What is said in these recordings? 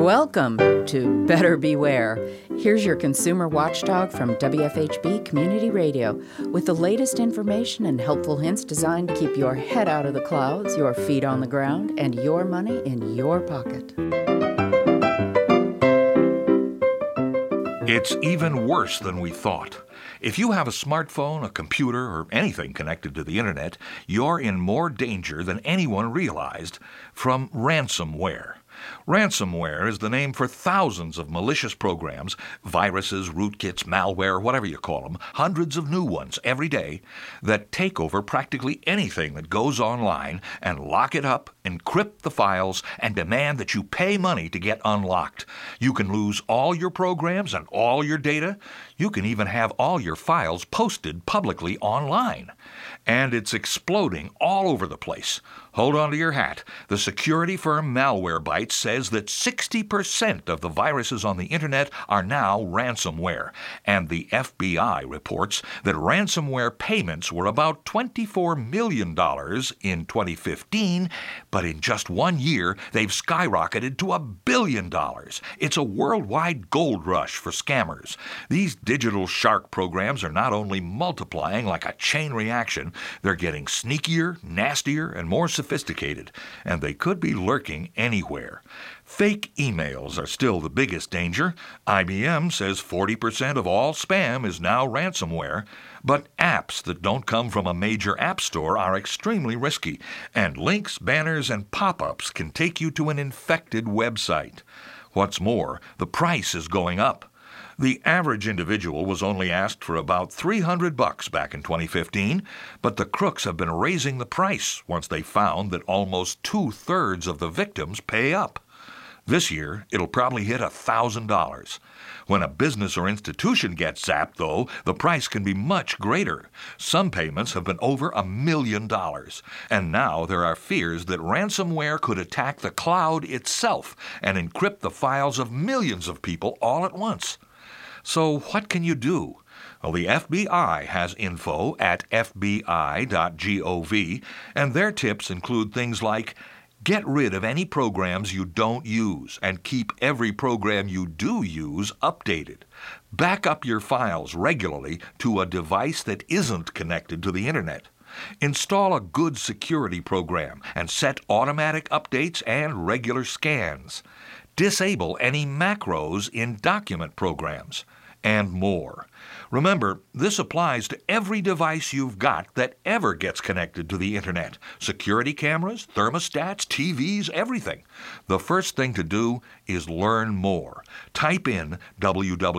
Welcome to Better Beware. Here's your consumer watchdog from WFHB Community Radio with the latest information and helpful hints designed to keep your head out of the clouds, your feet on the ground, and your money in your pocket. It's even worse than we thought. If you have a smartphone, a computer, or anything connected to the internet, you're in more danger than anyone realized from ransomware. Ransomware is the name for thousands of malicious programs, viruses, rootkits, malware, whatever you call them, hundreds of new ones every day, that take over practically anything that goes online and lock it up, encrypt the files, and demand that you pay money to get unlocked. You can lose all your programs and all your data. You can even have all your files posted publicly online. And it's exploding all over the place. Hold on to your hat. The security firm Malwarebytes says that 60% of the viruses on the internet are now ransomware. And the FBI reports that ransomware payments were about $24 million in 2015, but in just one year, they've skyrocketed to a billion dollars. It's a worldwide gold rush for scammers. These digital shark programs are not only multiplying like a chain reaction, they're getting sneakier, nastier, and more sophisticated, and they could be lurking anywhere. Fake emails are still the biggest danger. IBM says 40% of all spam is now ransomware. But apps that don't come from a major app store are extremely risky, and links, banners, and pop ups can take you to an infected website. What's more, the price is going up. The average individual was only asked for about 300 bucks back in 2015, but the crooks have been raising the price once they found that almost two thirds of the victims pay up. This year, it'll probably hit $1,000. When a business or institution gets zapped, though, the price can be much greater. Some payments have been over a million dollars. And now there are fears that ransomware could attack the cloud itself and encrypt the files of millions of people all at once. So, what can you do? Well, the FBI has info at fbi.gov, and their tips include things like get rid of any programs you don't use and keep every program you do use updated. Back up your files regularly to a device that isn't connected to the Internet. Install a good security program and set automatic updates and regular scans. Disable any macros in document programs, and more. Remember, this applies to every device you've got that ever gets connected to the Internet security cameras, thermostats, TVs, everything. The first thing to do is learn more. Type in www.fbi.gov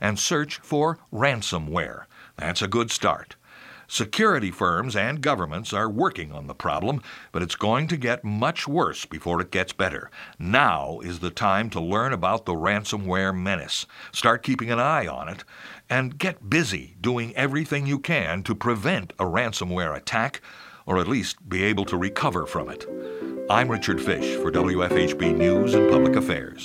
and search for ransomware. That's a good start. Security firms and governments are working on the problem, but it's going to get much worse before it gets better. Now is the time to learn about the ransomware menace. Start keeping an eye on it and get busy doing everything you can to prevent a ransomware attack or at least be able to recover from it. I'm Richard Fish for WFHB News and Public Affairs.